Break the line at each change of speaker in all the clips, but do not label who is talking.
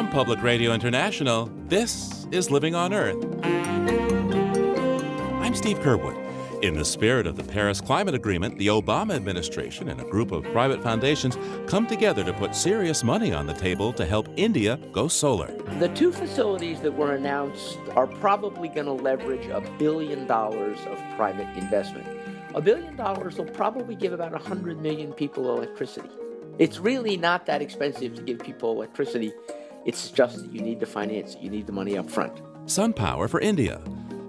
From Public Radio International, this is Living on Earth. I'm Steve Curwood. In the spirit of the Paris Climate Agreement, the Obama administration and a group of private foundations come together to put serious money on the table to help India go solar.
The two facilities that were announced are probably going to leverage a billion dollars of private investment. A billion dollars will probably give about 100 million people electricity. It's really not that expensive to give people electricity. It's just that you need to finance it, you need the money up front.
Sun power for India.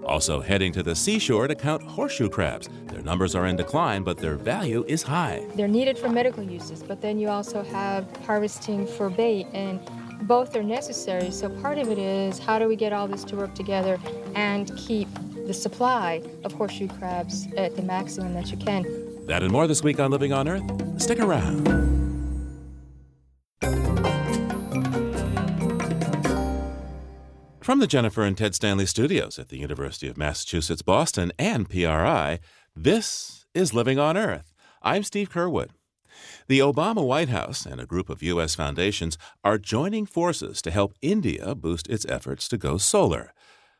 Also heading to the seashore to count horseshoe crabs. Their numbers are in decline, but their value is high.
They're needed for medical uses, but then you also have harvesting for bait, and both are necessary. So part of it is how do we get all this to work together and keep the supply of horseshoe crabs at the maximum that you can.
That and more this week on Living on Earth. Stick around. From the Jennifer and Ted Stanley studios at the University of Massachusetts Boston and PRI, this is Living on Earth. I'm Steve Curwood. The Obama White House and a group of U.S. foundations are joining forces to help India boost its efforts to go solar.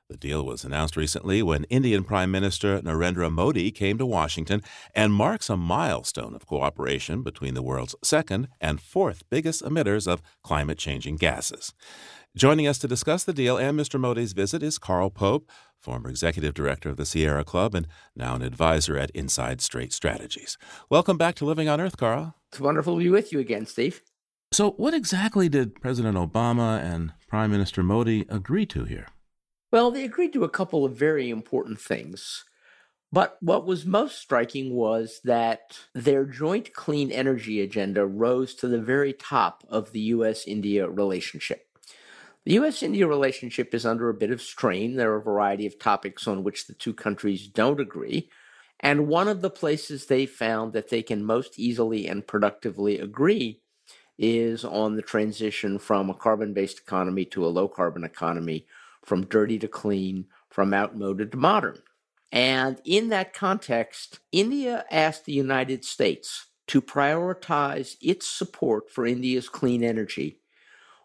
The deal was announced recently when Indian Prime Minister Narendra Modi came to Washington and marks a milestone of cooperation between the world's second and fourth biggest emitters of climate changing gases. Joining us to discuss the deal and Mr. Modi's visit is Carl Pope, former executive director of the Sierra Club and now an advisor at Inside Straight Strategies. Welcome back to Living on Earth, Carl.
It's wonderful to be with you again, Steve.
So, what exactly did President Obama and Prime Minister Modi agree to here?
Well, they agreed to a couple of very important things. But what was most striking was that their joint clean energy agenda rose to the very top of the US India relationship. The US India relationship is under a bit of strain. There are a variety of topics on which the two countries don't agree. And one of the places they found that they can most easily and productively agree is on the transition from a carbon based economy to a low carbon economy, from dirty to clean, from outmoded to modern. And in that context, India asked the United States to prioritize its support for India's clean energy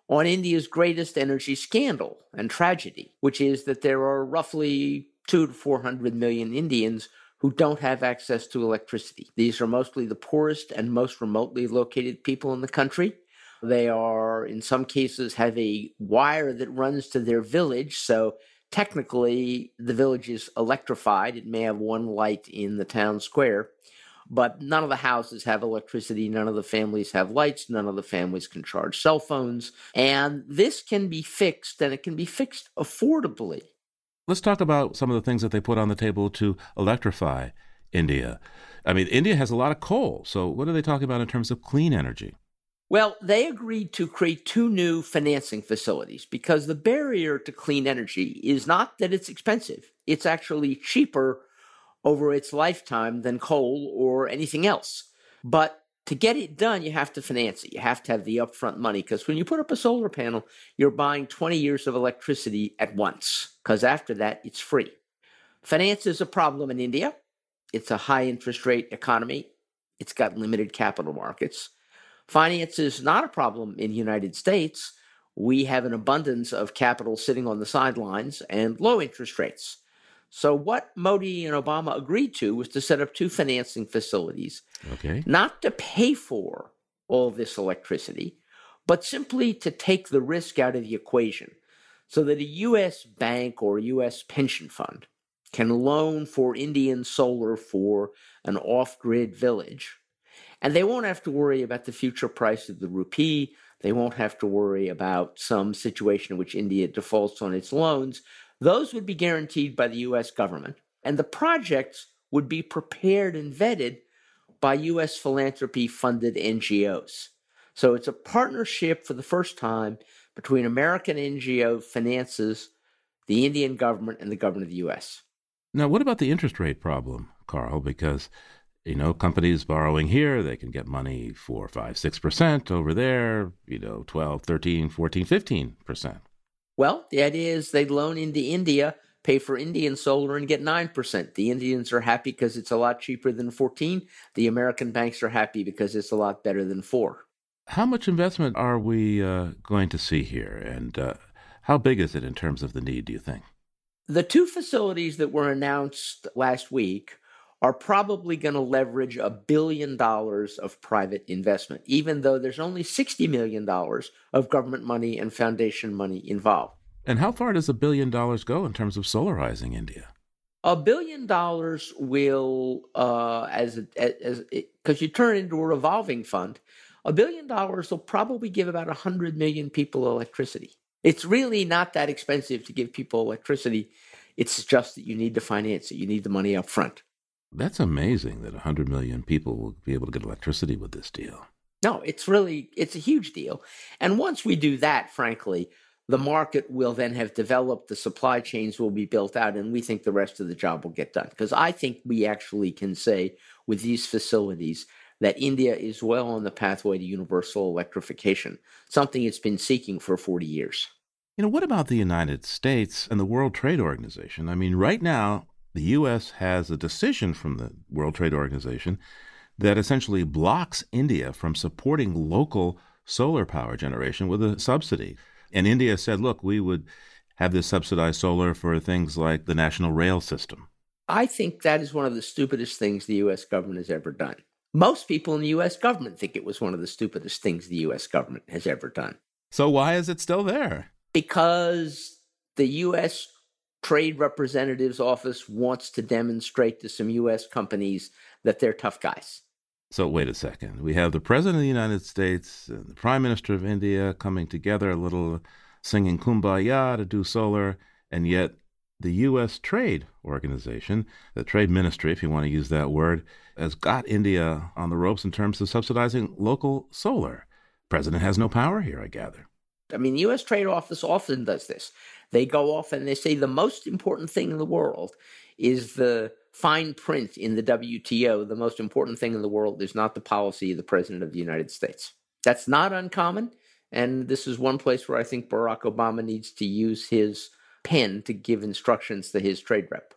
on India's greatest energy scandal and tragedy, which is that there are roughly two to 400 million Indians who don't have access to electricity. These are mostly the poorest and most remotely located people in the country. They are, in some cases, have a wire that runs to their village. So technically, the village is electrified. It may have one light in the town square but none of the houses have electricity. None of the families have lights. None of the families can charge cell phones. And this can be fixed, and it can be fixed affordably.
Let's talk about some of the things that they put on the table to electrify India. I mean, India has a lot of coal. So, what are they talking about in terms of clean energy?
Well, they agreed to create two new financing facilities because the barrier to clean energy is not that it's expensive, it's actually cheaper over its lifetime than coal or anything else. But to get it done, you have to finance it. You have to have the upfront money because when you put up a solar panel, you're buying 20 years of electricity at once because after that, it's free. Finance is a problem in India. It's a high interest rate economy. It's got limited capital markets. Finance is not a problem in the United States. We have an abundance of capital sitting on the sidelines and low interest rates. So what Modi and Obama agreed to was to set up two financing facilities.
Okay.
Not to pay for all this electricity, but simply to take the risk out of the equation so that a US bank or a US pension fund can loan for Indian solar for an off-grid village. And they won't have to worry about the future price of the rupee. They won't have to worry about some situation in which India defaults on its loans those would be guaranteed by the US government, and the projects would be prepared and vetted by US philanthropy funded NGOs. So it's a partnership for the first time between American NGO finances, the Indian government, and the government of the US.
Now, what about the interest rate problem, Carl? Because you know, companies borrowing here, they can get money for 5, 6% over there, you know, 12, 13, 14, 15%.
Well, the idea is they loan into India, pay for Indian solar, and get 9%. The Indians are happy because it's a lot cheaper than 14. The American banks are happy because it's a lot better than 4.
How much investment are we uh, going to see here? And uh, how big is it in terms of the need, do you think?
The two facilities that were announced last week are probably going to leverage a billion dollars of private investment, even though there's only $60 million of government money and foundation money involved.
And how far does a billion dollars go in terms of solarizing India?
A billion dollars will, uh, as as because you turn it into a revolving fund, a billion dollars will probably give about 100 million people electricity. It's really not that expensive to give people electricity. It's just that you need to finance it. You need the money up front.
That's amazing that 100 million people will be able to get electricity with this deal.
No, it's really it's a huge deal. And once we do that, frankly, the market will then have developed, the supply chains will be built out, and we think the rest of the job will get done. Because I think we actually can say with these facilities that India is well on the pathway to universal electrification, something it's been seeking for 40 years.
You know, what about the United States and the World Trade Organization? I mean, right now, the U.S. has a decision from the World Trade Organization that essentially blocks India from supporting local solar power generation with a subsidy. And India said, look, we would have this subsidized solar for things like the national rail system.
I think that is one of the stupidest things the U.S. government has ever done. Most people in the U.S. government think it was one of the stupidest things the U.S. government has ever done.
So why is it still there?
Because the U.S. Trade Representative's Office wants to demonstrate to some U.S. companies that they're tough guys.
So wait a second. We have the President of the United States and the Prime Minister of India coming together, a little singing kumbaya to do solar, and yet the U.S. Trade Organization, the Trade Ministry, if you want to use that word, has got India on the ropes in terms of subsidizing local solar. President has no power here, I gather.
I mean, the U.S. Trade Office often does this. They go off and they say the most important thing in the world is the fine print in the WTO. The most important thing in the world is not the policy of the President of the United States. That's not uncommon. And this is one place where I think Barack Obama needs to use his pen to give instructions to his trade rep.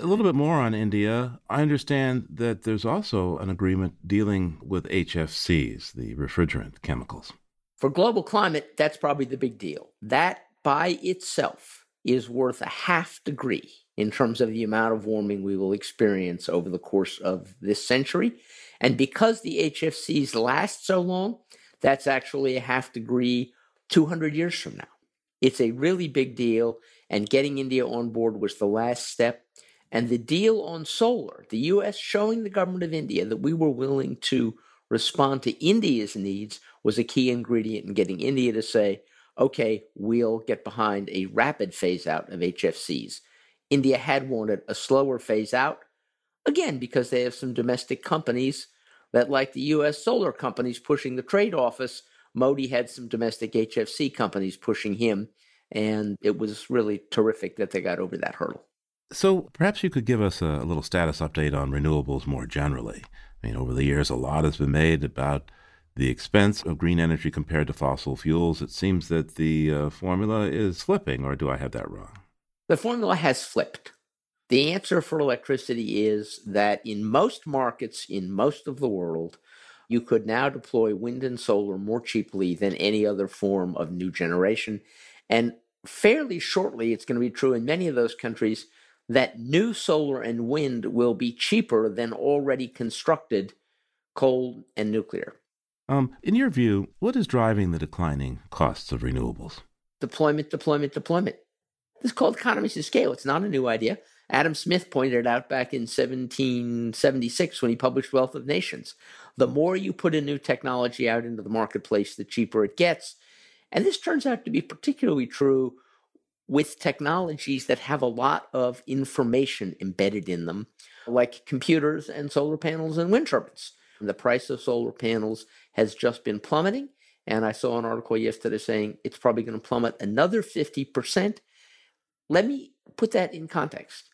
A little bit more on India. I understand that there's also an agreement dealing with HFCs, the refrigerant chemicals.
For global climate, that's probably the big deal. That by itself is worth a half degree in terms of the amount of warming we will experience over the course of this century. And because the HFCs last so long, that's actually a half degree 200 years from now. It's a really big deal, and getting India on board was the last step. And the deal on solar, the US showing the government of India that we were willing to respond to India's needs, was a key ingredient in getting India to say, okay, we'll get behind a rapid phase out of HFCs. India had wanted a slower phase out, again, because they have some domestic companies that, like the US solar companies pushing the trade office, Modi had some domestic HFC companies pushing him, and it was really terrific that they got over that hurdle.
So perhaps you could give us a little status update on renewables more generally. I mean, over the years, a lot has been made about the expense of green energy compared to fossil fuels. It seems that the uh, formula is flipping, or do I have that wrong?
The formula has flipped. The answer for electricity is that in most markets in most of the world, you could now deploy wind and solar more cheaply than any other form of new generation. And fairly shortly, it's going to be true in many of those countries that new solar and wind will be cheaper than already constructed coal and nuclear.
Um, in your view, what is driving the declining costs of renewables?
Deployment, deployment, deployment. This is called economies of scale. It's not a new idea. Adam Smith pointed it out back in 1776 when he published Wealth of Nations. The more you put a new technology out into the marketplace, the cheaper it gets. And this turns out to be particularly true with technologies that have a lot of information embedded in them, like computers and solar panels and wind turbines. The price of solar panels has just been plummeting. And I saw an article yesterday saying it's probably going to plummet another 50%. Let me put that in context.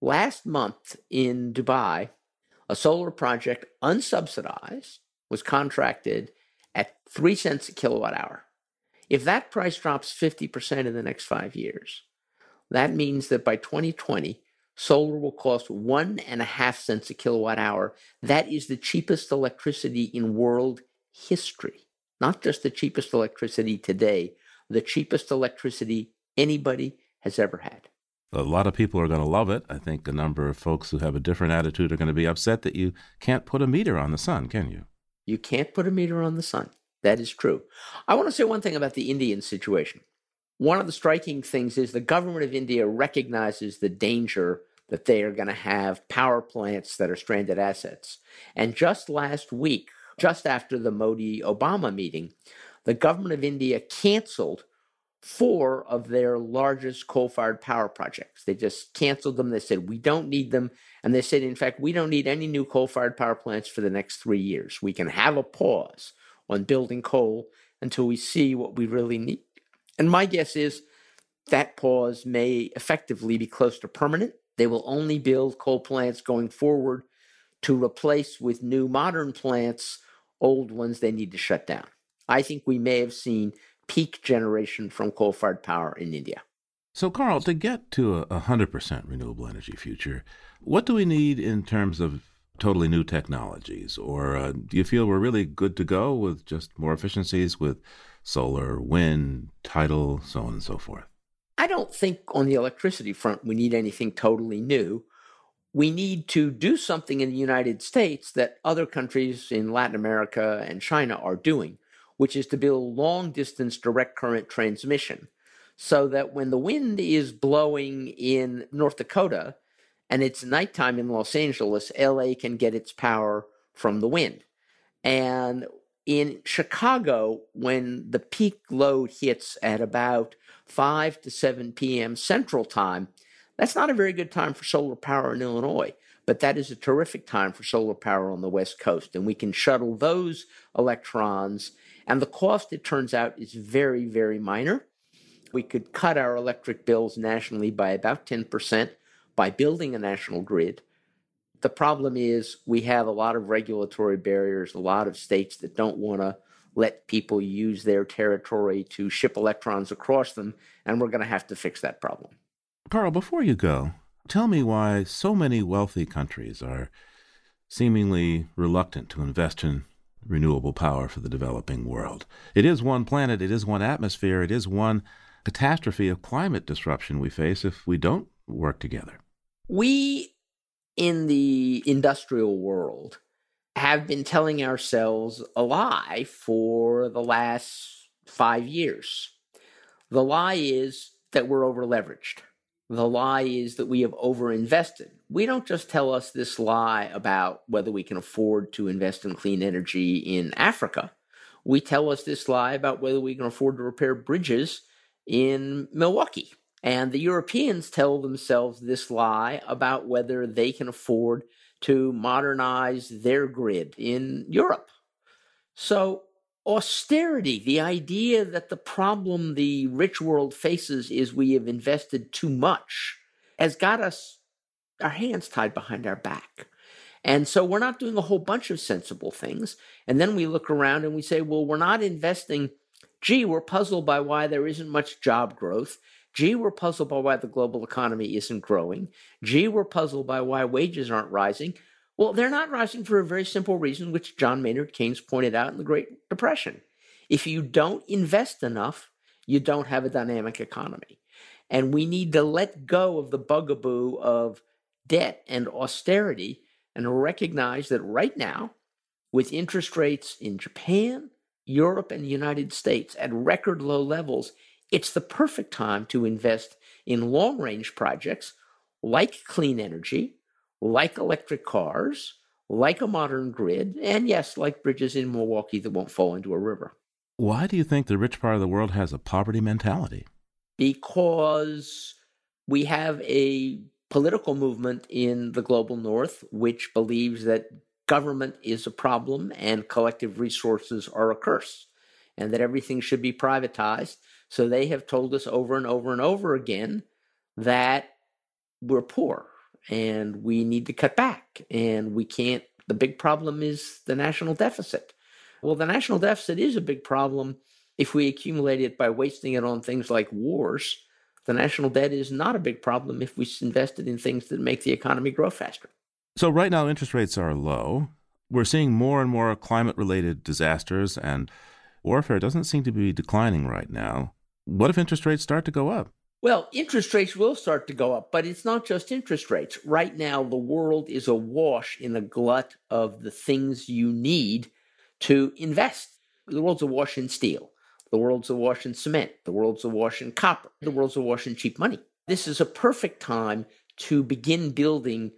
Last month in Dubai, a solar project unsubsidized was contracted at three cents a kilowatt hour. If that price drops 50% in the next five years, that means that by 2020, solar will cost one and a half cents a kilowatt hour. That is the cheapest electricity in world history. not just the cheapest electricity today, the cheapest electricity anybody has ever had.
A lot of people are going to love it. I think a number of folks who have a different attitude are going to be upset that you can't put a meter on the sun, can you?
You can't put a meter on the sun. That is true. I want to say one thing about the Indian situation. One of the striking things is the government of India recognizes the danger that they are going to have power plants that are stranded assets. And just last week, just after the Modi Obama meeting, the government of India canceled four of their largest coal fired power projects. They just canceled them. They said, we don't need them. And they said, in fact, we don't need any new coal fired power plants for the next three years. We can have a pause on building coal until we see what we really need. And my guess is that pause may effectively be close to permanent. They will only build coal plants going forward to replace with new modern plants old ones they need to shut down. I think we may have seen peak generation from coal fired power in India.
So, Carl, to get to a 100% renewable energy future, what do we need in terms of totally new technologies? Or uh, do you feel we're really good to go with just more efficiencies with solar, wind, tidal, so on and so forth?
I don't think on the electricity front we need anything totally new. We need to do something in the United States that other countries in Latin America and China are doing, which is to build long distance direct current transmission so that when the wind is blowing in North Dakota and it's nighttime in Los Angeles, LA can get its power from the wind. And in Chicago, when the peak load hits at about 5 to 7 p.m. Central Time, that's not a very good time for solar power in Illinois, but that is a terrific time for solar power on the West Coast. And we can shuttle those electrons and the cost, it turns out, is very, very minor. We could cut our electric bills nationally by about 10% by building a national grid. The problem is we have a lot of regulatory barriers, a lot of states that don't want to let people use their territory to ship electrons across them, and we're going to have to fix that problem.
Carl, before you go, tell me why so many wealthy countries are seemingly reluctant to invest in renewable power for the developing world. It is one planet, it is one atmosphere, it is one catastrophe of climate disruption we face if we don't work together.
We in the industrial world have been telling ourselves a lie for the last five years. The lie is that we're over leveraged. The lie is that we have overinvested. We don't just tell us this lie about whether we can afford to invest in clean energy in Africa. We tell us this lie about whether we can afford to repair bridges in Milwaukee. And the Europeans tell themselves this lie about whether they can afford to modernize their grid in Europe. So austerity, the idea that the problem the rich world faces is we have invested too much, has got us our hands tied behind our back. And so we're not doing a whole bunch of sensible things. And then we look around and we say, well, we're not investing. Gee, we're puzzled by why there isn't much job growth. Gee, we're puzzled by why the global economy isn't growing. Gee, we're puzzled by why wages aren't rising. Well, they're not rising for a very simple reason, which John Maynard Keynes pointed out in the Great Depression. If you don't invest enough, you don't have a dynamic economy. And we need to let go of the bugaboo of debt and austerity and recognize that right now, with interest rates in Japan, Europe, and the United States at record low levels, it's the perfect time to invest in long range projects like clean energy, like electric cars, like a modern grid, and yes, like bridges in Milwaukee that won't fall into a river.
Why do you think the rich part of the world has a poverty mentality?
Because we have a political movement in the global north which believes that government is a problem and collective resources are a curse and that everything should be privatized. So they have told us over and over and over again that we're poor and we need to cut back and we can't the big problem is the national deficit. Well the national deficit is a big problem if we accumulate it by wasting it on things like wars. The national debt is not a big problem if we invest it in things that make the economy grow faster.
So right now interest rates are low. We're seeing more and more climate related disasters and Warfare doesn't seem to be declining right now. What if interest rates start to go up?
Well, interest rates will start to go up, but it's not just interest rates. Right now, the world is awash in a glut of the things you need to invest. The world's awash in steel. The world's awash in cement. The world's awash in copper. The world's awash in cheap money. This is a perfect time to begin building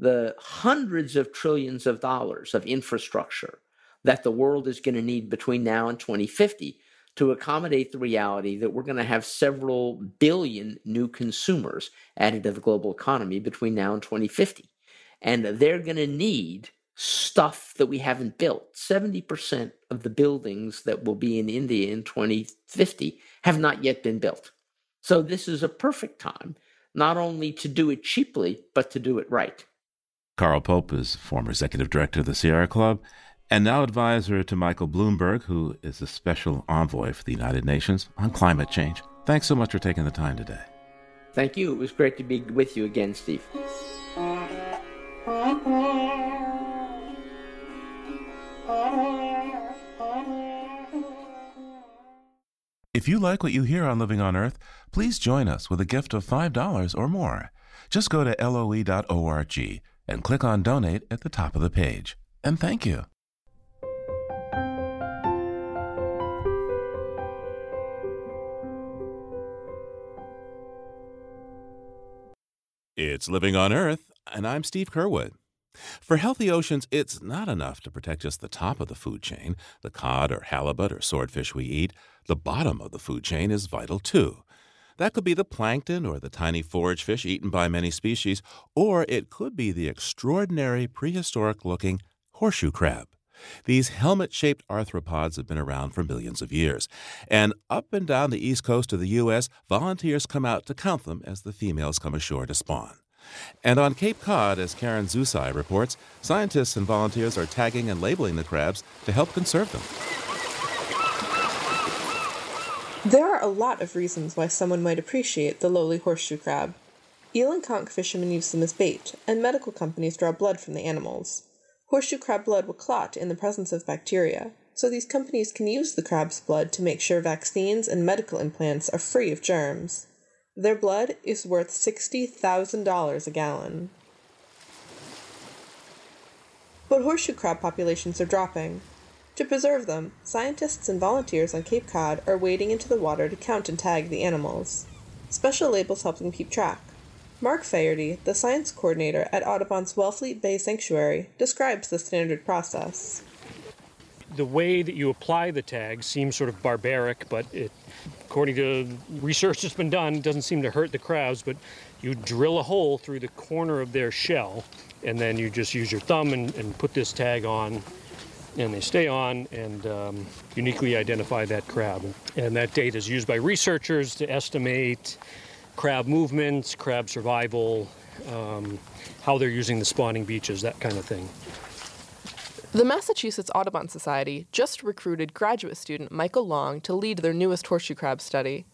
the hundreds of trillions of dollars of infrastructure that the world is going to need between now and 2050 to accommodate the reality that we're going to have several billion new consumers added to the global economy between now and 2050. And they're going to need stuff that we haven't built. 70% of the buildings that will be in India in 2050 have not yet been built. So this is a perfect time not only to do it cheaply, but to do it right.
Carl Pope is former executive director of the Sierra Club and now advisor to Michael Bloomberg, who is a special envoy for the United Nations on climate change. Thanks so much for taking the time today.
Thank you. It was great to be with you again, Steve.
If you like what you hear on Living on Earth, please join us with a gift of $5 or more. Just go to loe.org and click on Donate at the top of the page. And thank you. It's Living on Earth, and I'm Steve Curwood. For healthy oceans, it's not enough to protect just the top of the food chain, the cod or halibut or swordfish we eat. The bottom of the food chain is vital too. That could be the plankton or the tiny forage fish eaten by many species, or it could be the extraordinary prehistoric looking horseshoe crab. These helmet shaped arthropods have been around for millions of years. And up and down the east coast of the U.S., volunteers come out to count them as the females come ashore to spawn. And on Cape Cod, as Karen Zusai reports, scientists and volunteers are tagging and labeling the crabs to help conserve them.
There are a lot of reasons why someone might appreciate the lowly horseshoe crab. Eel and conch fishermen use them as bait, and medical companies draw blood from the animals. Horseshoe crab blood will clot in the presence of bacteria, so these companies can use the crab's blood to make sure vaccines and medical implants are free of germs. Their blood is worth $60,000 a gallon. But horseshoe crab populations are dropping. To preserve them, scientists and volunteers on Cape Cod are wading into the water to count and tag the animals. Special labels help them keep track. Mark Faherty, the science coordinator at Audubon's Wellfleet Bay Sanctuary, describes the standard process.
The way that you apply the tag seems sort of barbaric, but it, according to research that's been done, doesn't seem to hurt the crabs. But you drill a hole through the corner of their shell, and then you just use your thumb and, and put this tag on, and they stay on and um, uniquely identify that crab. And that data is used by researchers to estimate crab movements, crab survival, um, how they're using the spawning beaches, that kind of thing.
The Massachusetts Audubon Society just recruited graduate student Michael Long to lead their newest horseshoe crab study.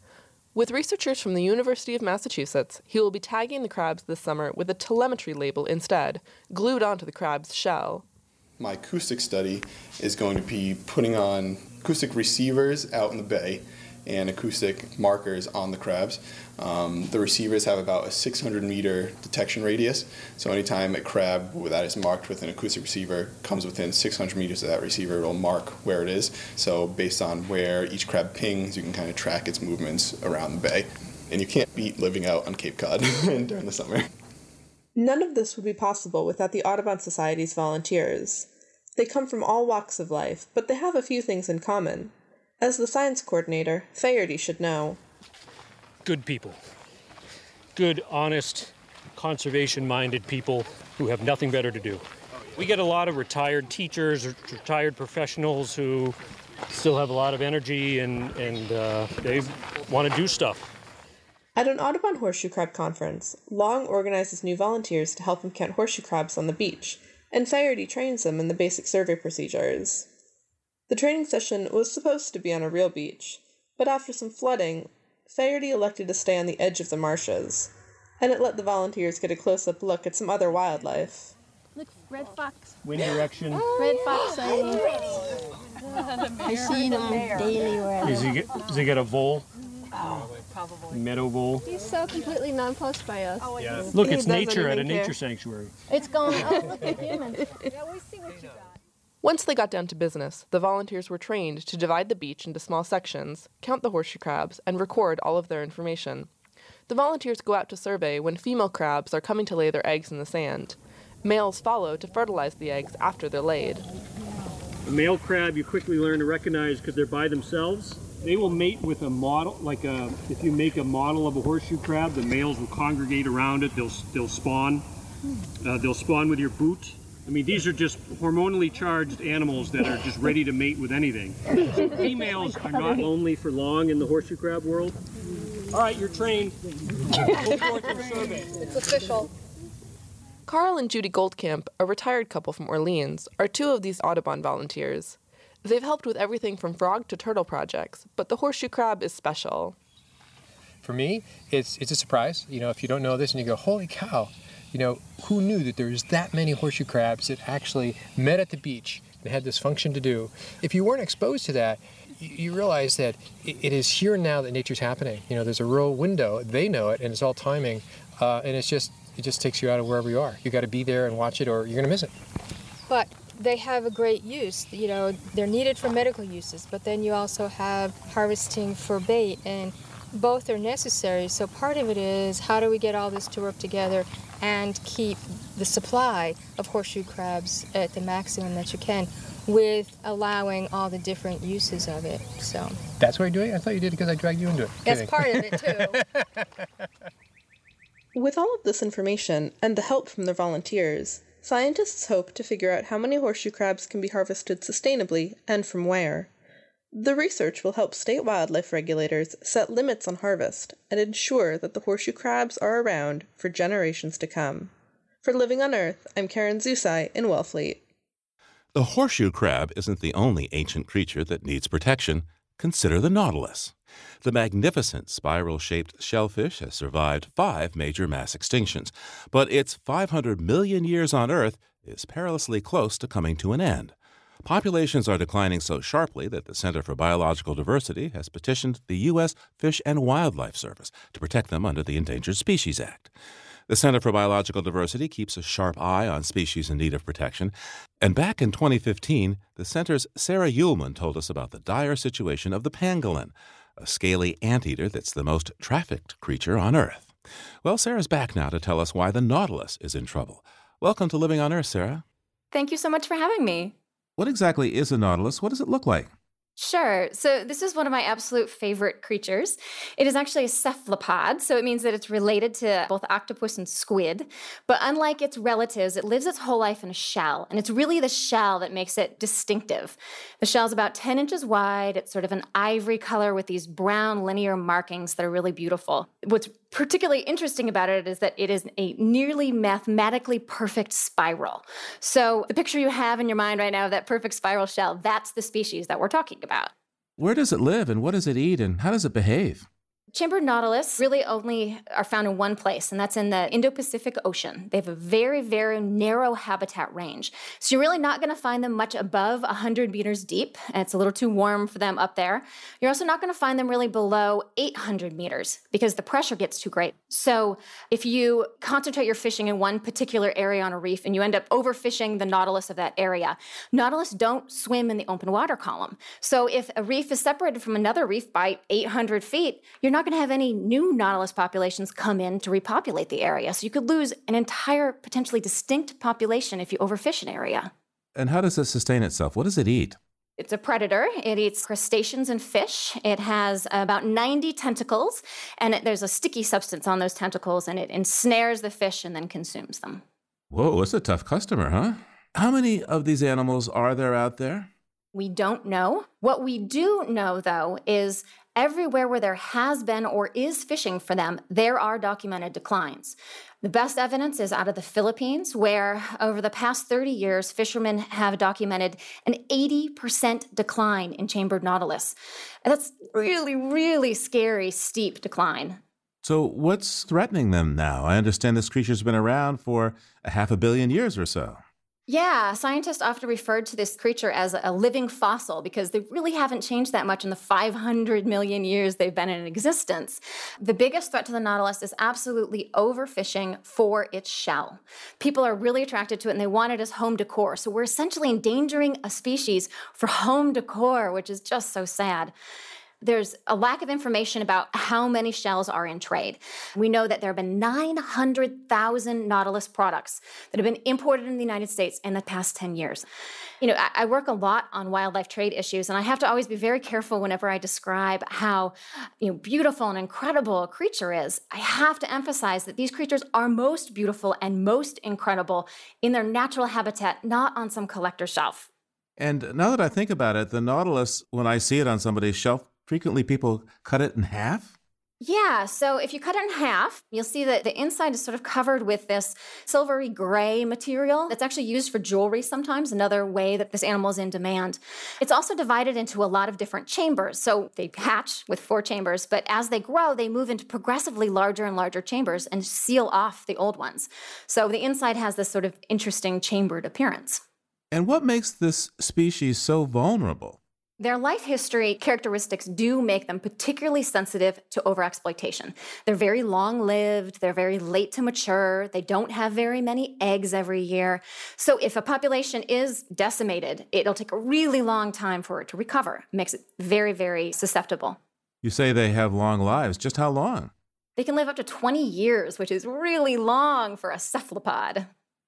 With researchers from the University of Massachusetts, he will be tagging the crabs this summer with a telemetry label instead, glued onto the crab's shell.
My acoustic study is going to be putting on acoustic receivers out in the bay and acoustic markers on the crabs. Um, the receivers have about a 600 meter detection radius, so anytime a crab that is marked with an acoustic receiver comes within 600 meters of that receiver, it'll mark where it is. So based on where each crab pings, you can kind of track its movements around the bay. And you can't beat living out on Cape Cod during the summer.
None of this would be possible without the Audubon Society's volunteers. They come from all walks of life, but they have a few things in common. As the science coordinator, Faherty should know.
Good people. Good, honest, conservation minded people who have nothing better to do. We get a lot of retired teachers or retired professionals who still have a lot of energy and, and uh, they want to do stuff.
At an Audubon Horseshoe Crab conference, Long organizes new volunteers to help him count horseshoe crabs on the beach, and Faherty trains them in the basic survey procedures. The training session was supposed to be on a real beach, but after some flooding, Faherty elected to stay on the edge of the marshes, and it let the volunteers get a close up look at some other wildlife.
Look, red fox.
Wind direction.
Red fox sighting. I see them daily. Where
Is he, get- does he get a vole? Meadow vole?
He's so completely nonplussed by us.
Yeah. Look, it's nature at a
even care.
nature sanctuary.
It's going, oh, look at humans.
Once they got down to business, the volunteers were trained to divide the beach into small sections, count the horseshoe crabs, and record all of their information. The volunteers go out to survey when female crabs are coming to lay their eggs in the sand. Males follow to fertilize the eggs after they're laid.
A male crab you quickly learn to recognize because they're by themselves. They will mate with a model, like a, if you make a model of a horseshoe crab, the males will congregate around it. They'll they'll spawn. Uh, they'll spawn with your boot. I mean, these are just hormonally charged animals that are just ready to mate with anything. So females are not lonely for long in the horseshoe crab world. All right, you're trained. Go forth and survey.
It's official.
Carl and Judy Goldcamp, a retired couple from Orleans, are two of these Audubon volunteers. They've helped with everything from frog to turtle projects, but the horseshoe crab is special.
For me, it's it's a surprise. You know, if you don't know this and you go, "Holy cow!" You know, who knew that there was that many horseshoe crabs that actually met at the beach and had this function to do? If you weren't exposed to that, you, realize that it, is here and now that nature's happening. You know, there's a real window. They know it, and it's all timing, uh, and it's just it just takes you out of wherever you are. You got to be there and watch it, or you're gonna miss it.
But they have a great use. You know, they're needed for medical uses, but then you also have harvesting for bait, and both are necessary. So part of it is how do we get all this to work together and keep the supply of horseshoe crabs at the maximum that you can with allowing all the different uses of it. So
That's why you're doing it. I thought you did it because I dragged you into it.
that's
Kidding.
part of it too.
With all of this information and the help from their volunteers, scientists hope to figure out how many horseshoe crabs can be harvested sustainably and from where. The research will help state wildlife regulators set limits on harvest and ensure that the horseshoe crabs are around for generations to come. For Living on Earth, I'm Karen Zusai in Wellfleet.
The horseshoe crab isn't the only ancient creature that needs protection. Consider the nautilus. The magnificent spiral shaped shellfish has survived five major mass extinctions, but its 500 million years on Earth is perilously close to coming to an end. Populations are declining so sharply that the Center for Biological Diversity has petitioned the U.S. Fish and Wildlife Service to protect them under the Endangered Species Act. The Center for Biological Diversity keeps a sharp eye on species in need of protection, and back in 2015, the center's Sarah Uhlemann told us about the dire situation of the pangolin, a scaly anteater that's the most trafficked creature on Earth. Well, Sarah's back now to tell us why the Nautilus is in trouble. Welcome to Living on Earth, Sarah.
Thank you so much for having me.
What exactly is a Nautilus? What does it look like?
Sure. So, this is one of my absolute favorite creatures. It is actually a cephalopod, so it means that it's related to both octopus and squid. But unlike its relatives, it lives its whole life in a shell, and it's really the shell that makes it distinctive. The shell's about 10 inches wide, it's sort of an ivory color with these brown linear markings that are really beautiful. What's particularly interesting about it is that it is a nearly mathematically perfect spiral. So, the picture you have in your mind right now of that perfect spiral shell, that's the species that we're talking about.
Where does it live and what does it eat and how does it behave?
Chambered nautilus really only are found in one place, and that's in the Indo Pacific Ocean. They have a very, very narrow habitat range. So you're really not going to find them much above 100 meters deep, it's a little too warm for them up there. You're also not going to find them really below 800 meters because the pressure gets too great. So if you concentrate your fishing in one particular area on a reef and you end up overfishing the nautilus of that area, nautilus don't swim in the open water column. So if a reef is separated from another reef by 800 feet, you're not going to have any new nautilus populations come in to repopulate the area. So you could lose an entire potentially distinct population if you overfish an area.
And how does it sustain itself? What does it eat?
It's a predator. It eats crustaceans and fish. It has about 90 tentacles, and it, there's a sticky substance on those tentacles, and it ensnares the fish and then consumes them.
Whoa, it's a tough customer, huh? How many of these animals are there out there?
We don't know. What we do know, though, is everywhere where there has been or is fishing for them, there are documented declines. The best evidence is out of the Philippines, where over the past 30 years, fishermen have documented an 80% decline in chambered nautilus. That's really, really scary, steep decline.
So, what's threatening them now? I understand this creature's been around for a half a billion years or so.
Yeah, scientists often referred to this creature as a living fossil because they really haven't changed that much in the 500 million years they've been in existence. The biggest threat to the Nautilus is absolutely overfishing for its shell. People are really attracted to it and they want it as home decor. So we're essentially endangering a species for home decor, which is just so sad there's a lack of information about how many shells are in trade. We know that there have been 900,000 Nautilus products that have been imported in the United States in the past 10 years. You know, I, work a lot on wildlife trade issues, and I have to always be very careful whenever I describe how you know, beautiful and incredible a creature is. I have to emphasize that these creatures are most beautiful and most incredible in their natural habitat, not on some collector shelf.
And now that I think about it, the Nautilus, when I see it on somebody's shelf, frequently people cut it in half?
Yeah, so if you cut it in half, you'll see that the inside is sort of covered with this silvery gray material that's actually used for jewelry sometimes, another way that this animal is in demand. It's also divided into a lot of different chambers. So they hatch with four chambers, but as they grow, they move into progressively larger and larger chambers and seal off the old ones. So the inside has this sort of interesting chambered appearance.
And what makes this species so vulnerable?
Their life history characteristics do make them particularly sensitive to overexploitation. They're very long lived, they're very late to mature, they don't have very many eggs every year. So, if a population is decimated, it'll take a really long time for it to recover. It makes it very, very susceptible.
You say they have long lives. Just how long?
They can live up to 20 years, which is really long for a cephalopod.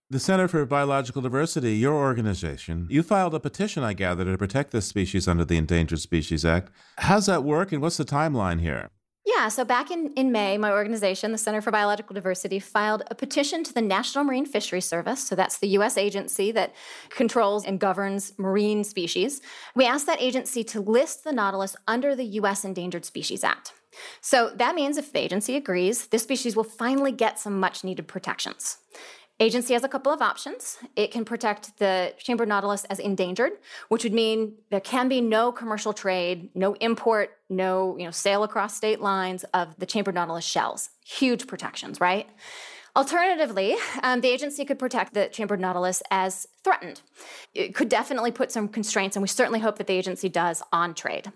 The Center for Biological Diversity, your organization, you filed a petition, I gather, to protect this species under the Endangered Species Act. How's that work and what's the timeline here?
Yeah, so back in, in May, my organization, the Center for Biological Diversity, filed a petition to the National Marine Fisheries Service. So that's the U.S. agency that controls and governs marine species. We asked that agency to list the nautilus under the U.S. Endangered Species Act. So that means if the agency agrees, this species will finally get some much needed protections. Agency has a couple of options. It can protect the chambered nautilus as endangered, which would mean there can be no commercial trade, no import, no you know, sale across state lines of the chambered nautilus shells. Huge protections, right? Alternatively, um, the agency could protect the chambered nautilus as threatened. It could definitely put some constraints, and we certainly hope that the agency does on trade.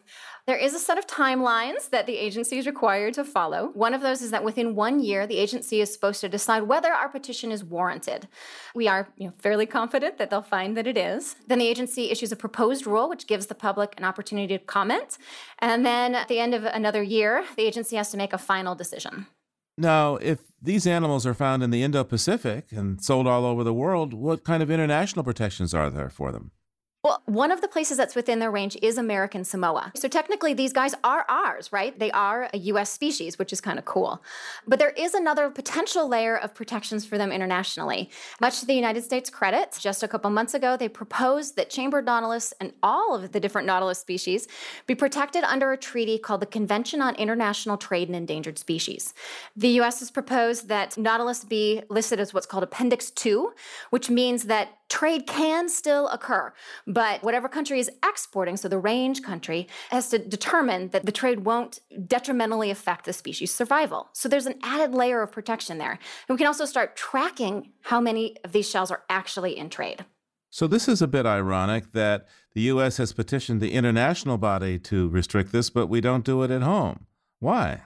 There is a set of timelines that the agency is required to follow. One of those is that within one year, the agency is supposed to decide whether our petition is warranted. We are you know, fairly confident that they'll find that it is. Then the agency issues a proposed rule, which gives the public an opportunity to comment. And then at the end of another year, the agency has to make a final decision.
Now, if these animals are found in the Indo Pacific and sold all over the world, what kind of international protections are there for them?
Well, one of the places that's within their range is American Samoa. So technically, these guys are ours, right? They are a US species, which is kind of cool. But there is another potential layer of protections for them internationally. Much to the United States' credit, just a couple months ago, they proposed that chambered nautilus and all of the different nautilus species be protected under a treaty called the Convention on International Trade in Endangered Species. The US has proposed that nautilus be listed as what's called Appendix 2, which means that trade can still occur, but whatever country is exporting, so the range country, has to determine that the trade won't detrimentally affect the species' survival. So there's an added layer of protection there. And we can also start tracking how many of these shells are actually in trade.
So this is a bit ironic that the U.S. has petitioned the international body to restrict this, but we don't do it at home. Why?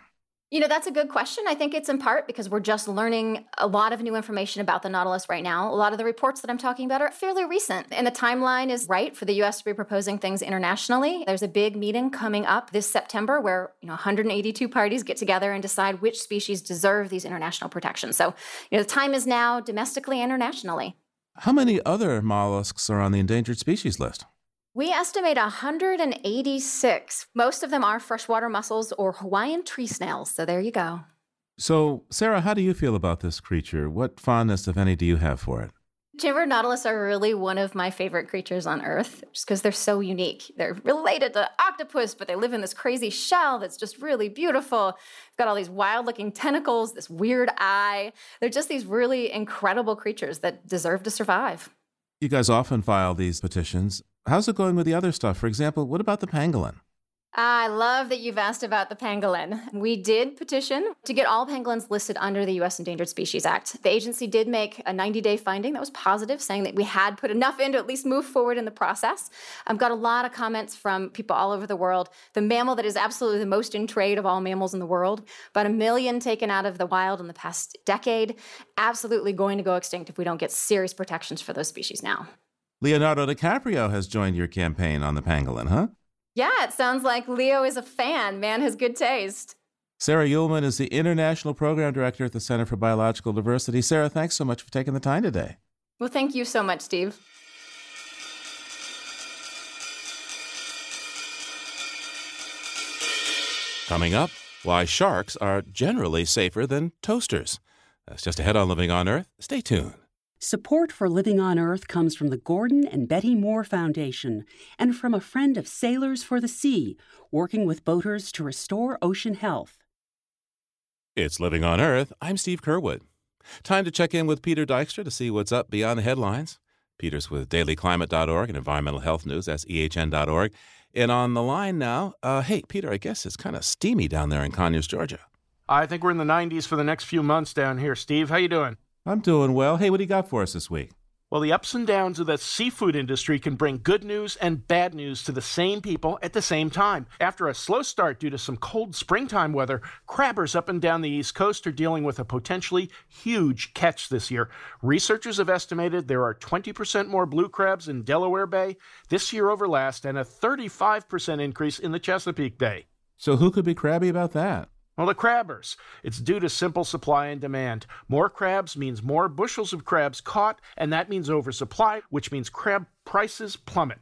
You know, that's a good question. I think it's in part because we're just learning a lot of new information about the Nautilus right now. A lot of the reports that I'm talking about are fairly recent, and the timeline is right for the US to be proposing things internationally. There's a big meeting coming up this September where, you know, 182 parties get together and decide which species deserve these international protections. So, you know, the time is now domestically and internationally.
How many other mollusks are on the endangered species list?
We estimate 186. Most of them are freshwater mussels or Hawaiian tree snails. So there you go.
So, Sarah, how do you feel about this creature? What fondness, if any, do you have for it?
Chambered nautilus are really one of my favorite creatures on Earth just because they're so unique. They're related to octopus, but they live in this crazy shell that's just really beautiful. They've got all these wild looking tentacles, this weird eye. They're just these really incredible creatures that deserve to survive.
You guys often file these petitions. How's it going with the other stuff? For example, what about the pangolin?
I love that you've asked about the pangolin. We did petition to get all pangolins listed under the U.S. Endangered Species Act. The agency did make a 90 day finding that was positive, saying that we had put enough in to at least move forward in the process. I've got a lot of comments from people all over the world. The mammal that is absolutely the most in trade of all mammals in the world, about a million taken out of the wild in the past decade, absolutely going to go extinct if we don't get serious protections for those species now.
Leonardo DiCaprio has joined your campaign on the pangolin, huh?
Yeah, it sounds like Leo is a fan. Man has good taste.
Sarah Uhlemann is the International Program Director at the Center for Biological Diversity. Sarah, thanks so much for taking the time today.
Well, thank you so much, Steve.
Coming up, why sharks are generally safer than toasters. That's just ahead on Living on Earth. Stay tuned.
Support for Living on Earth comes from the Gordon and Betty Moore Foundation and from a friend of Sailors for the Sea, working with boaters to restore ocean health.
It's Living on Earth. I'm Steve Curwood. Time to check in with Peter Dykstra to see what's up beyond the headlines. Peter's with dailyclimate.org and environmental health news. That's ehn.org. And on the line now, uh, hey, Peter, I guess it's kind of steamy down there in Conyers, Georgia.
I think we're in the 90s for the next few months down here. Steve, how you doing?
I'm doing well. Hey, what do you got for us this week?
Well, the ups and downs of the seafood industry can bring good news and bad news to the same people at the same time. After a slow start due to some cold springtime weather, crabbers up and down the East Coast are dealing with a potentially huge catch this year. Researchers have estimated there are 20% more blue crabs in Delaware Bay this year over last and a 35% increase in the Chesapeake Bay.
So, who could be crabby about that?
Well, the crabbers. It's due to simple supply and demand. More crabs means more bushels of crabs caught, and that means oversupply, which means crab prices plummet.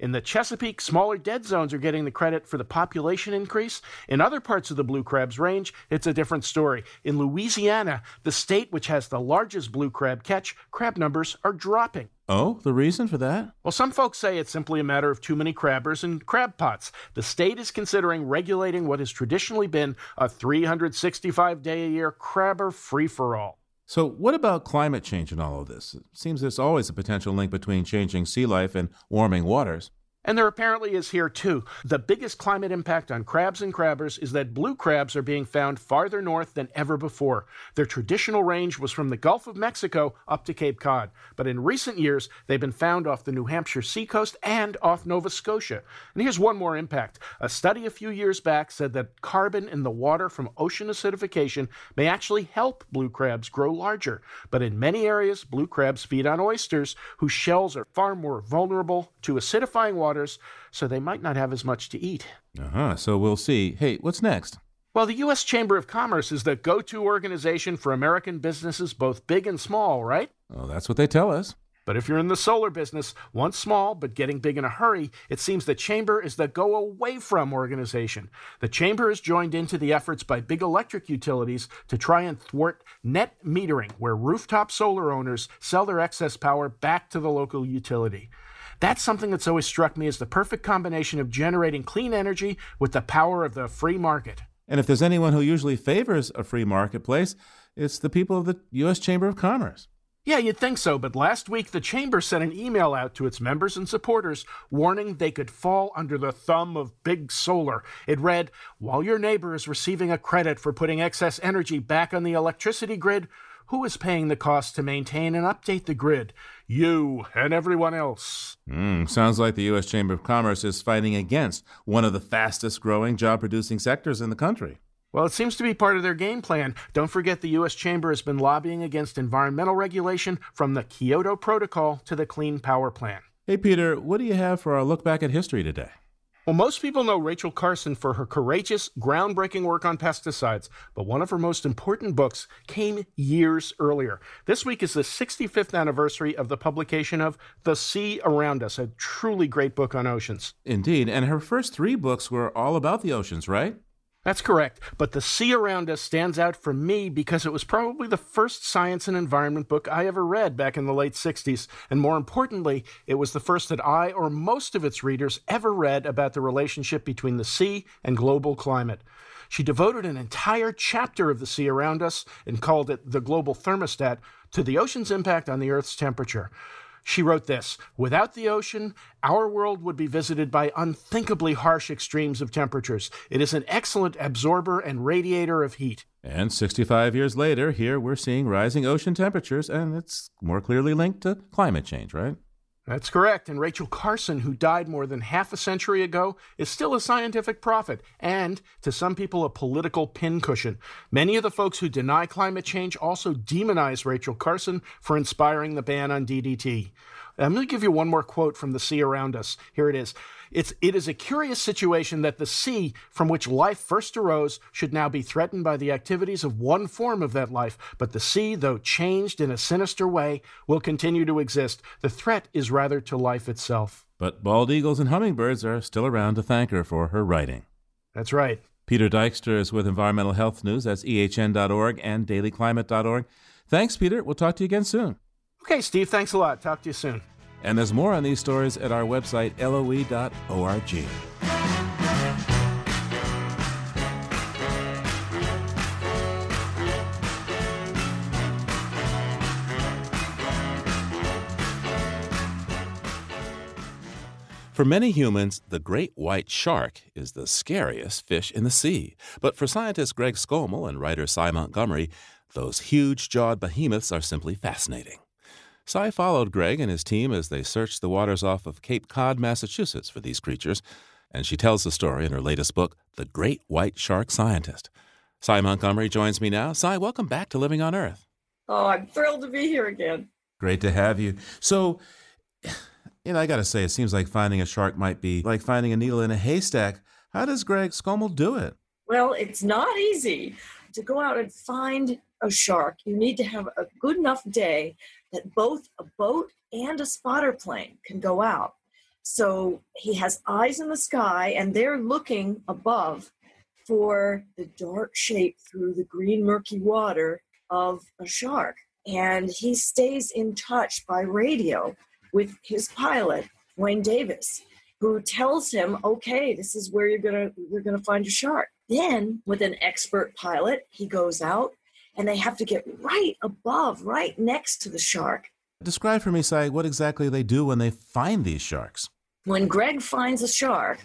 In the Chesapeake, smaller dead zones are getting the credit for the population increase. In other parts of the blue crab's range, it's a different story. In Louisiana, the state which has the largest blue crab catch, crab numbers are dropping.
Oh, the reason for that?
Well, some folks say it's simply a matter of too many crabbers and crab pots. The state is considering regulating what has traditionally been a 365 day a year crabber free for all.
So, what about climate change in all of this? It seems there's always a potential link between changing sea life and warming waters.
And there apparently is here too. The biggest climate impact on crabs and crabbers is that blue crabs are being found farther north than ever before. Their traditional range was from the Gulf of Mexico up to Cape Cod, but in recent years they've been found off the New Hampshire seacoast and off Nova Scotia. And here's one more impact. A study a few years back said that carbon in the water from ocean acidification may actually help blue crabs grow larger. But in many areas, blue crabs feed on oysters whose shells are far more vulnerable to acidifying water waters, so they might not have as much to eat.
Uh huh. So we'll see. Hey, what's next?
Well, the U.S. Chamber of Commerce is the go to organization for American businesses, both big and small, right?
Oh, that's what they tell us.
But if you're in the solar business, once small but getting big in a hurry, it seems the Chamber is the go away from organization. The Chamber has joined into the efforts by big electric utilities to try and thwart net metering, where rooftop solar owners sell their excess power back to the local utility. That's something that's always struck me as the perfect combination of generating clean energy with the power of the free market.
And if there's anyone who usually favors a free marketplace, it's the people of the U.S. Chamber of Commerce.
Yeah, you'd think so, but last week the Chamber sent an email out to its members and supporters warning they could fall under the thumb of big solar. It read While your neighbor is receiving a credit for putting excess energy back on the electricity grid, who is paying the cost to maintain and update the grid? You and everyone else.
Mm, sounds like the U.S. Chamber of Commerce is fighting against one of the fastest growing job producing sectors in the country.
Well, it seems to be part of their game plan. Don't forget the U.S. Chamber has been lobbying against environmental regulation from the Kyoto Protocol to the Clean Power Plan.
Hey, Peter, what do you have for our look back at history today?
Well, most people know Rachel Carson for her courageous, groundbreaking work on pesticides, but one of her most important books came years earlier. This week is the 65th anniversary of the publication of The Sea Around Us, a truly great book on oceans.
Indeed, and her first three books were all about the oceans, right?
That's correct. But The Sea Around Us stands out for me because it was probably the first science and environment book I ever read back in the late 60s. And more importantly, it was the first that I or most of its readers ever read about the relationship between the sea and global climate. She devoted an entire chapter of the sea around us and called it the global thermostat to the ocean's impact on the Earth's temperature. She wrote this Without the ocean, our world would be visited by unthinkably harsh extremes of temperatures. It is an excellent absorber and radiator of heat.
And 65 years later, here we're seeing rising ocean temperatures, and it's more clearly linked to climate change, right?
That's correct. And Rachel Carson, who died more than half a century ago, is still a scientific prophet and, to some people, a political pincushion. Many of the folks who deny climate change also demonize Rachel Carson for inspiring the ban on DDT. I'm going to give you one more quote from the sea around us. Here it is. It's, it is a curious situation that the sea from which life first arose should now be threatened by the activities of one form of that life, but the sea, though changed in a sinister way, will continue to exist. The threat is rather to life itself.
But bald eagles and hummingbirds are still around to thank her for her writing.
That's right.
Peter Dykstra is with Environmental Health News. That's ehn.org and dailyclimate.org. Thanks, Peter. We'll talk to you again soon.
Okay, Steve, thanks a lot. Talk to you soon.
And there's more on these stories at our website, loe.org. For many humans, the great white shark is the scariest fish in the sea. But for scientist Greg Skomal and writer Sy Montgomery, those huge jawed behemoths are simply fascinating. Sy followed Greg and his team as they searched the waters off of Cape Cod, Massachusetts for these creatures, and she tells the story in her latest book, The Great White Shark Scientist. Sy Montgomery joins me now. Sy, welcome back to Living on Earth.
Oh, I'm thrilled to be here again.
Great to have you. So, you know, I got to say, it seems like finding a shark might be like finding a needle in a haystack. How does Greg Skomal do it?
Well, it's not easy to go out and find a shark. You need to have a good enough day that both a boat and a spotter plane can go out. So he has eyes in the sky and they're looking above for the dark shape through the green murky water of a shark. And he stays in touch by radio with his pilot, Wayne Davis, who tells him, okay, this is where you're gonna you're gonna find a shark. Then with an expert pilot, he goes out and they have to get right above, right next to the shark.
Describe for me, Sy, what exactly they do when they find these sharks.
When Greg finds a shark,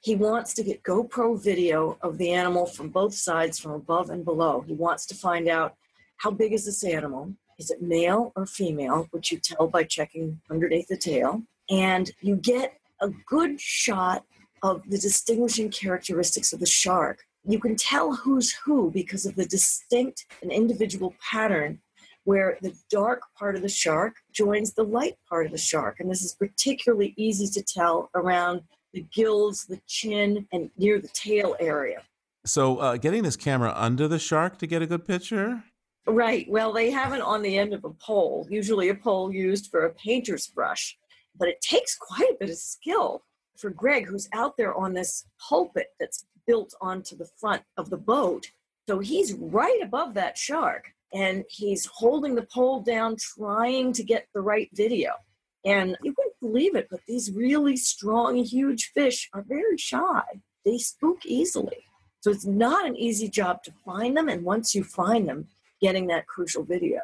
he wants to get GoPro video of the animal from both sides, from above and below. He wants to find out how big is this animal? Is it male or female, which you tell by checking underneath the tail. And you get a good shot of the distinguishing characteristics of the shark you can tell who's who because of the distinct and individual pattern where the dark part of the shark joins the light part of the shark. And this is particularly easy to tell around the gills, the chin, and near the tail area.
So, uh, getting this camera under the shark to get a good picture?
Right. Well, they have it on the end of a pole, usually a pole used for a painter's brush. But it takes quite a bit of skill for Greg, who's out there on this pulpit that's built onto the front of the boat. So he's right above that shark and he's holding the pole down, trying to get the right video. And you wouldn't believe it, but these really strong, huge fish are very shy. They spook easily. So it's not an easy job to find them. And once you find them, getting that crucial video.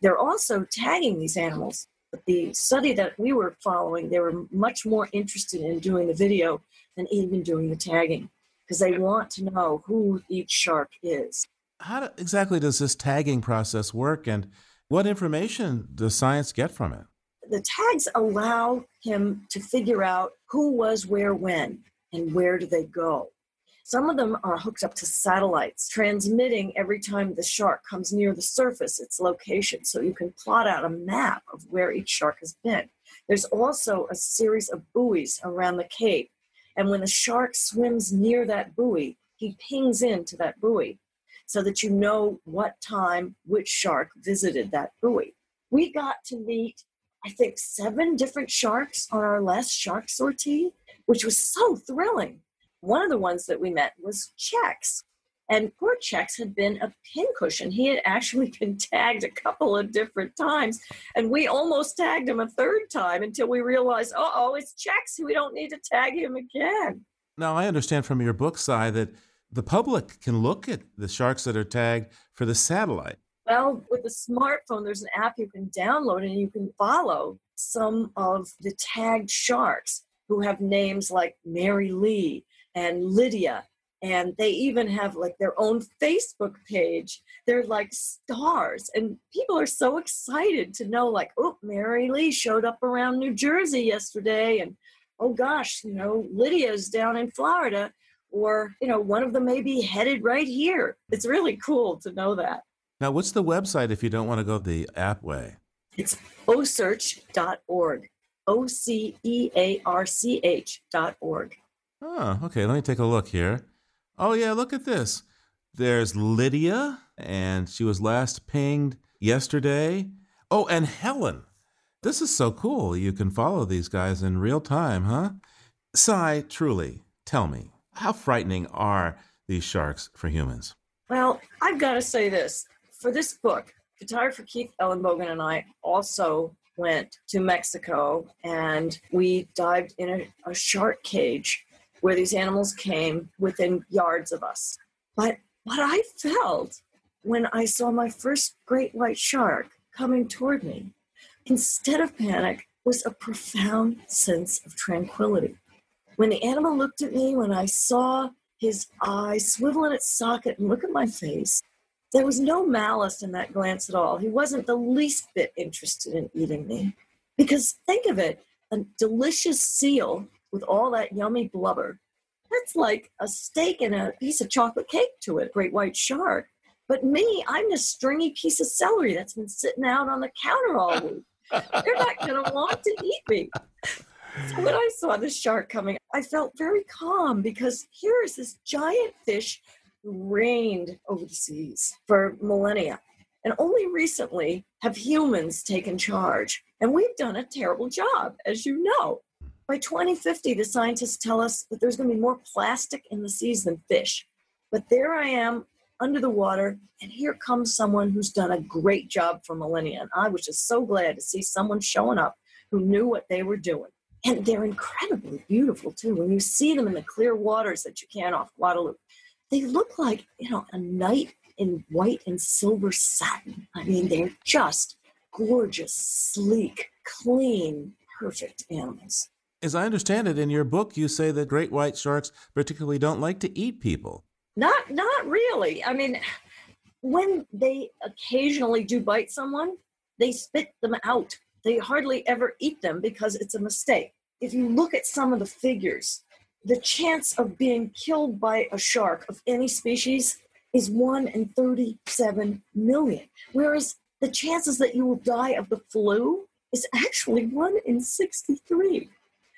They're also tagging these animals. But the study that we were following, they were much more interested in doing the video than even doing the tagging because they want to know who each shark is.
How do, exactly does this tagging process work, and what information does science get from it?
The tags allow him to figure out who was where when and where do they go. Some of them are hooked up to satellites, transmitting every time the shark comes near the surface its location, so you can plot out a map of where each shark has been. There's also a series of buoys around the cape and when the shark swims near that buoy, he pings into that buoy so that you know what time which shark visited that buoy. We got to meet, I think, seven different sharks on our last shark sortie, which was so thrilling. One of the ones that we met was Chex, and poor Chex had been a pincushion. He had actually been tagged a couple of different times, and we almost tagged him a third time until we realized, oh, oh, it's Chex. We don't need to tag him again.
Now, I understand from your book, Sy, that the public can look at the sharks that are tagged for the satellite.
Well, with the smartphone, there's an app you can download and you can follow some of the tagged sharks who have names like Mary Lee and Lydia. And they even have like their own Facebook page. They're like stars. And people are so excited to know, like, oh, Mary Lee showed up around New Jersey yesterday. And oh gosh, you know, Lydia's down in Florida. Or, you know, one of them may be headed right here. It's really cool to know that.
Now, what's the website if you don't want to go the app way?
It's ocearch.org. O C E A R C H dot org.
Oh, okay. Let me take a look here. Oh, yeah, look at this. There's Lydia, and she was last pinged yesterday. Oh, and Helen. This is so cool. You can follow these guys in real time, huh? Sy, truly, tell me, how frightening are these sharks for humans?
Well, I've got to say this. For this book, photographer Keith Ellenbogen and I also went to Mexico and we dived in a, a shark cage where these animals came within yards of us. But what I felt when I saw my first great white shark coming toward me, instead of panic, was a profound sense of tranquility. When the animal looked at me, when I saw his eye swivel in its socket and look at my face, there was no malice in that glance at all. He wasn't the least bit interested in eating me. Because think of it a delicious seal with all that yummy blubber. That's like a steak and a piece of chocolate cake to it, great white shark. But me, I'm a stringy piece of celery that's been sitting out on the counter all week. They're not going to want to eat me. So when I saw the shark coming, I felt very calm because here is this giant fish reigned over the seas for millennia. And only recently have humans taken charge. And we've done a terrible job, as you know. By 2050, the scientists tell us that there's going to be more plastic in the seas than fish. But there I am under the water, and here comes someone who's done a great job for millennia. And I was just so glad to see someone showing up who knew what they were doing. And they're incredibly beautiful, too. When you see them in the clear waters that you can off Guadalupe, they look like, you know, a knight in white and silver satin. I mean, they're just gorgeous, sleek, clean, perfect animals.
As I understand it, in your book, you say that great white sharks particularly don't like to eat people.
Not, not really. I mean, when they occasionally do bite someone, they spit them out. They hardly ever eat them because it's a mistake. If you look at some of the figures, the chance of being killed by a shark of any species is 1 in 37 million. Whereas the chances that you will die of the flu is actually 1 in 63.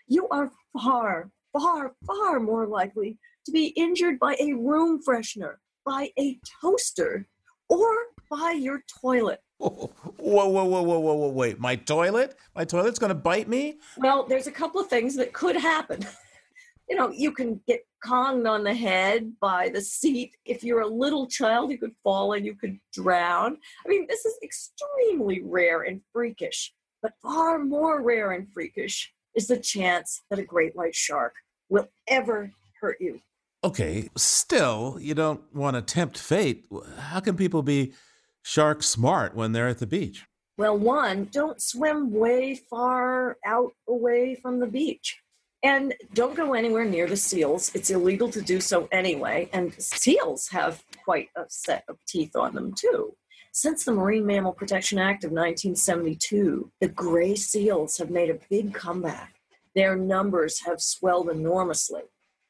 You are far, far, far more likely to be injured by a room freshener, by a toaster, or by your toilet.
Whoa, whoa, whoa, whoa, whoa, whoa, wait. My toilet? My toilet's going to bite me?
Well, there's a couple of things that could happen. you know, you can get conged on the head by the seat. If you're a little child, you could fall and you could drown. I mean, this is extremely rare and freakish, but far more rare and freakish is the chance that a great white shark will ever hurt you.
Okay, still, you don't want to tempt fate. How can people be shark smart when they're at the beach?
Well, one, don't swim way far out away from the beach. And don't go anywhere near the seals. It's illegal to do so anyway. And seals have quite a set of teeth on them, too. Since the Marine Mammal Protection Act of 1972, the gray seals have made a big comeback. Their numbers have swelled enormously,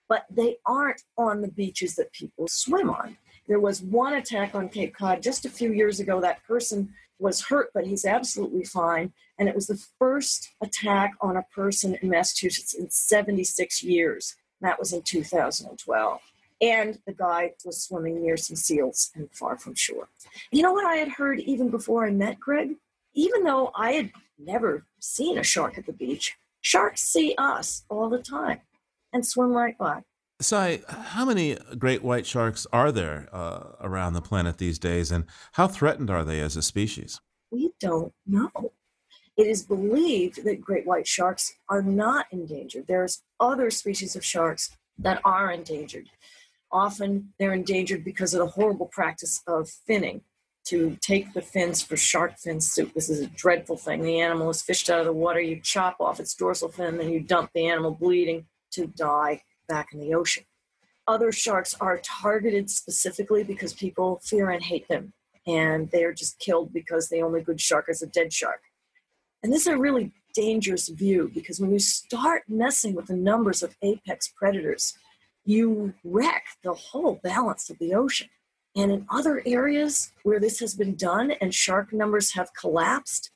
but they aren't on the beaches that people swim on. There was one attack on Cape Cod just a few years ago. That person was hurt, but he's absolutely fine. And it was the first attack on a person in Massachusetts in 76 years. That was in 2012. And the guy was swimming near some seals and far from shore. You know what I had heard even before I met Greg? Even though I had never seen a shark at the beach, sharks see us all the time and swim right by.
Sy, how many great white sharks are there uh, around the planet these days, and how threatened are they as a species?
We don't know. It is believed that great white sharks are not endangered. There's other species of sharks that are endangered. Often they're endangered because of the horrible practice of finning. to take the fins for shark fin soup. This is a dreadful thing. The animal is fished out of the water. You chop off its dorsal fin, then you dump the animal bleeding to die back in the ocean. Other sharks are targeted specifically because people fear and hate them, and they are just killed because the only good shark is a dead shark. And this is a really dangerous view because when you start messing with the numbers of apex predators, you wreck the whole balance of the ocean. And in other areas where this has been done and shark numbers have collapsed,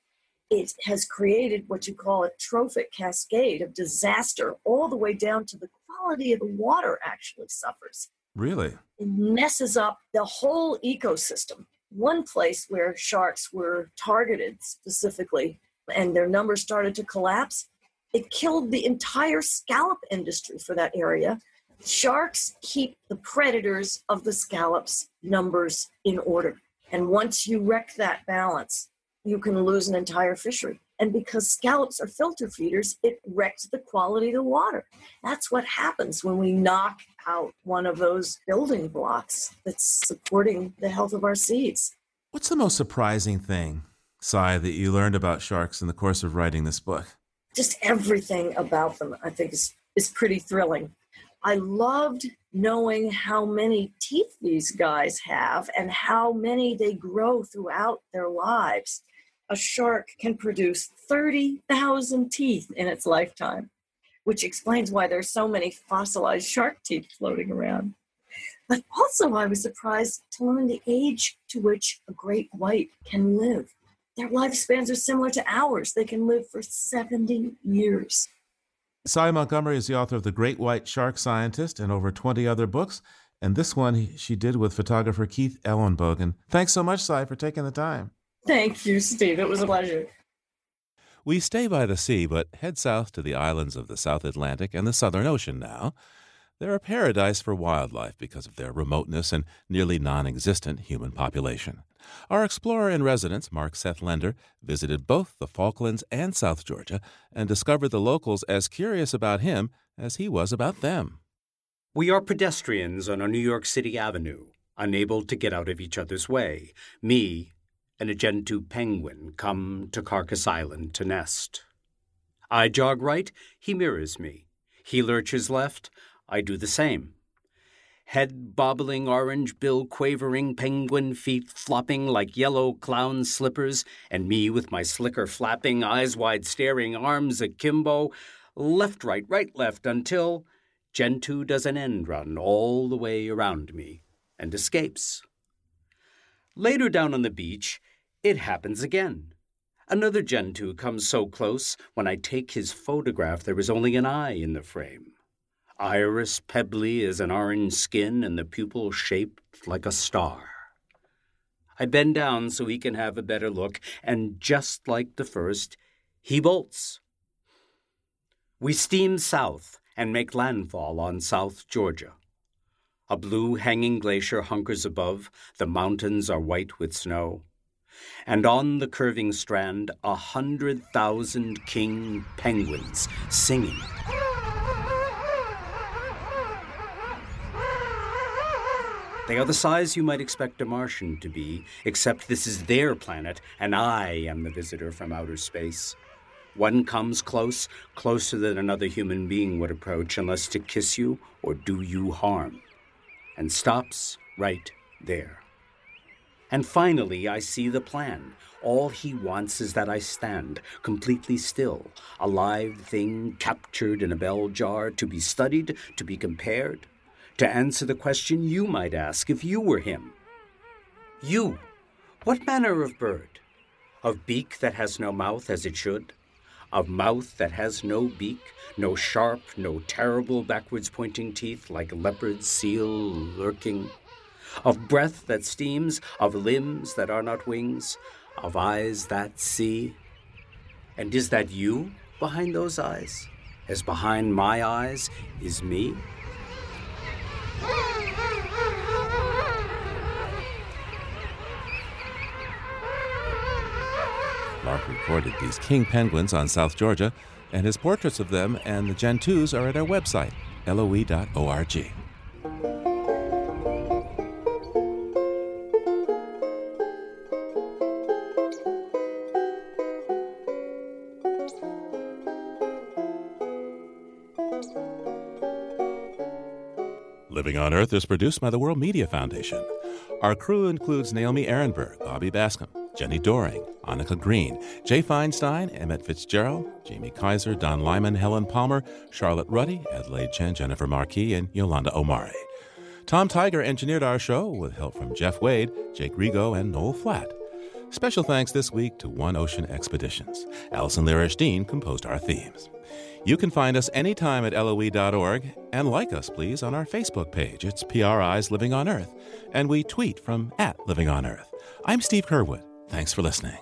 it has created what you call a trophic cascade of disaster, all the way down to the quality of the water actually suffers.
Really?
It messes up the whole ecosystem. One place where sharks were targeted specifically and their numbers started to collapse, it killed the entire scallop industry for that area. Sharks keep the predators of the scallops numbers in order. And once you wreck that balance, you can lose an entire fishery. And because scallops are filter feeders, it wrecks the quality of the water. That's what happens when we knock out one of those building blocks that's supporting the health of our seas.
What's the most surprising thing, Sy, that you learned about sharks in the course of writing this book?
Just everything about them, I think, is, is pretty thrilling. I loved knowing how many teeth these guys have and how many they grow throughout their lives. A shark can produce 30,000 teeth in its lifetime, which explains why there's so many fossilized shark teeth floating around. But also, I was surprised to learn the age to which a great white can live. Their lifespans are similar to ours. They can live for 70 years.
Sy Montgomery is the author of The Great White Shark Scientist and over 20 other books. And this one she did with photographer Keith Ellenbogen. Thanks so much, Sy, for taking the time.
Thank you, Steve. It was a pleasure.
We stay by the sea, but head south to the islands of the South Atlantic and the Southern Ocean now. They're a paradise for wildlife because of their remoteness and nearly non existent human population. Our explorer in residence, Mark Seth Lender, visited both the Falklands and South Georgia and discovered the locals as curious about him as he was about them.
We are pedestrians on a New York City avenue, unable to get out of each other's way. Me and a Gentoo penguin come to Carcass Island to nest. I jog right, he mirrors me. He lurches left, I do the same. Head bobbling, orange bill quavering, penguin feet flopping like yellow clown slippers, and me with my slicker flapping, eyes wide staring, arms akimbo, left, right, right, left, until Gentoo does an end run all the way around me and escapes. Later down on the beach, it happens again. Another Gentoo comes so close, when I take his photograph, there is only an eye in the frame. Iris pebbly as an orange skin and the pupil shaped like a star. I bend down so he can have a better look, and just like the first, he bolts. We steam south and make landfall on South Georgia. A blue hanging glacier hunkers above, the mountains are white with snow. And on the curving strand, a hundred thousand king penguins singing. They are the size you might expect a Martian to be, except this is their planet, and I am the visitor from outer space. One comes close, closer than another human being would approach, unless to kiss you or do you harm, and stops right there. And finally, I see the plan. All he wants is that I stand, completely still, a live thing captured in a bell jar, to be studied, to be compared, to answer the question you might ask if you were him. You, what manner of bird? Of beak that has no mouth as it should? Of mouth that has no beak, no sharp, no terrible backwards pointing teeth like leopard, seal, lurking? Of breath that steams, of limbs that are not wings, of eyes that see? And is that you behind those eyes? As behind my eyes is me?
Mark recorded these king penguins on South Georgia, and his portraits of them and the Gentoos are at our website, loe.org. Living on Earth is produced by the World Media Foundation. Our crew includes Naomi Ehrenberg, Bobby Bascomb, Jenny Doering, Annika Green, Jay Feinstein, Emmett Fitzgerald, Jamie Kaiser, Don Lyman, Helen Palmer, Charlotte Ruddy, Adelaide Chen, Jennifer Marquis, and Yolanda Omari. Tom Tiger engineered our show with help from Jeff Wade, Jake Rigo, and Noel Flatt. Special thanks this week to One Ocean Expeditions. Allison Lirish Dean composed our themes. You can find us anytime at loe.org and like us, please, on our Facebook page. It's PRI's Living on Earth, and we tweet from at Living on Earth. I'm Steve Curwood. Thanks for listening.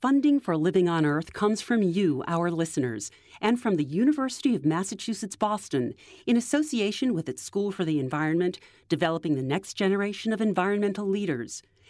Funding for Living on Earth comes from you, our listeners, and from the University of Massachusetts Boston, in association with its School for the Environment, developing the next generation of environmental leaders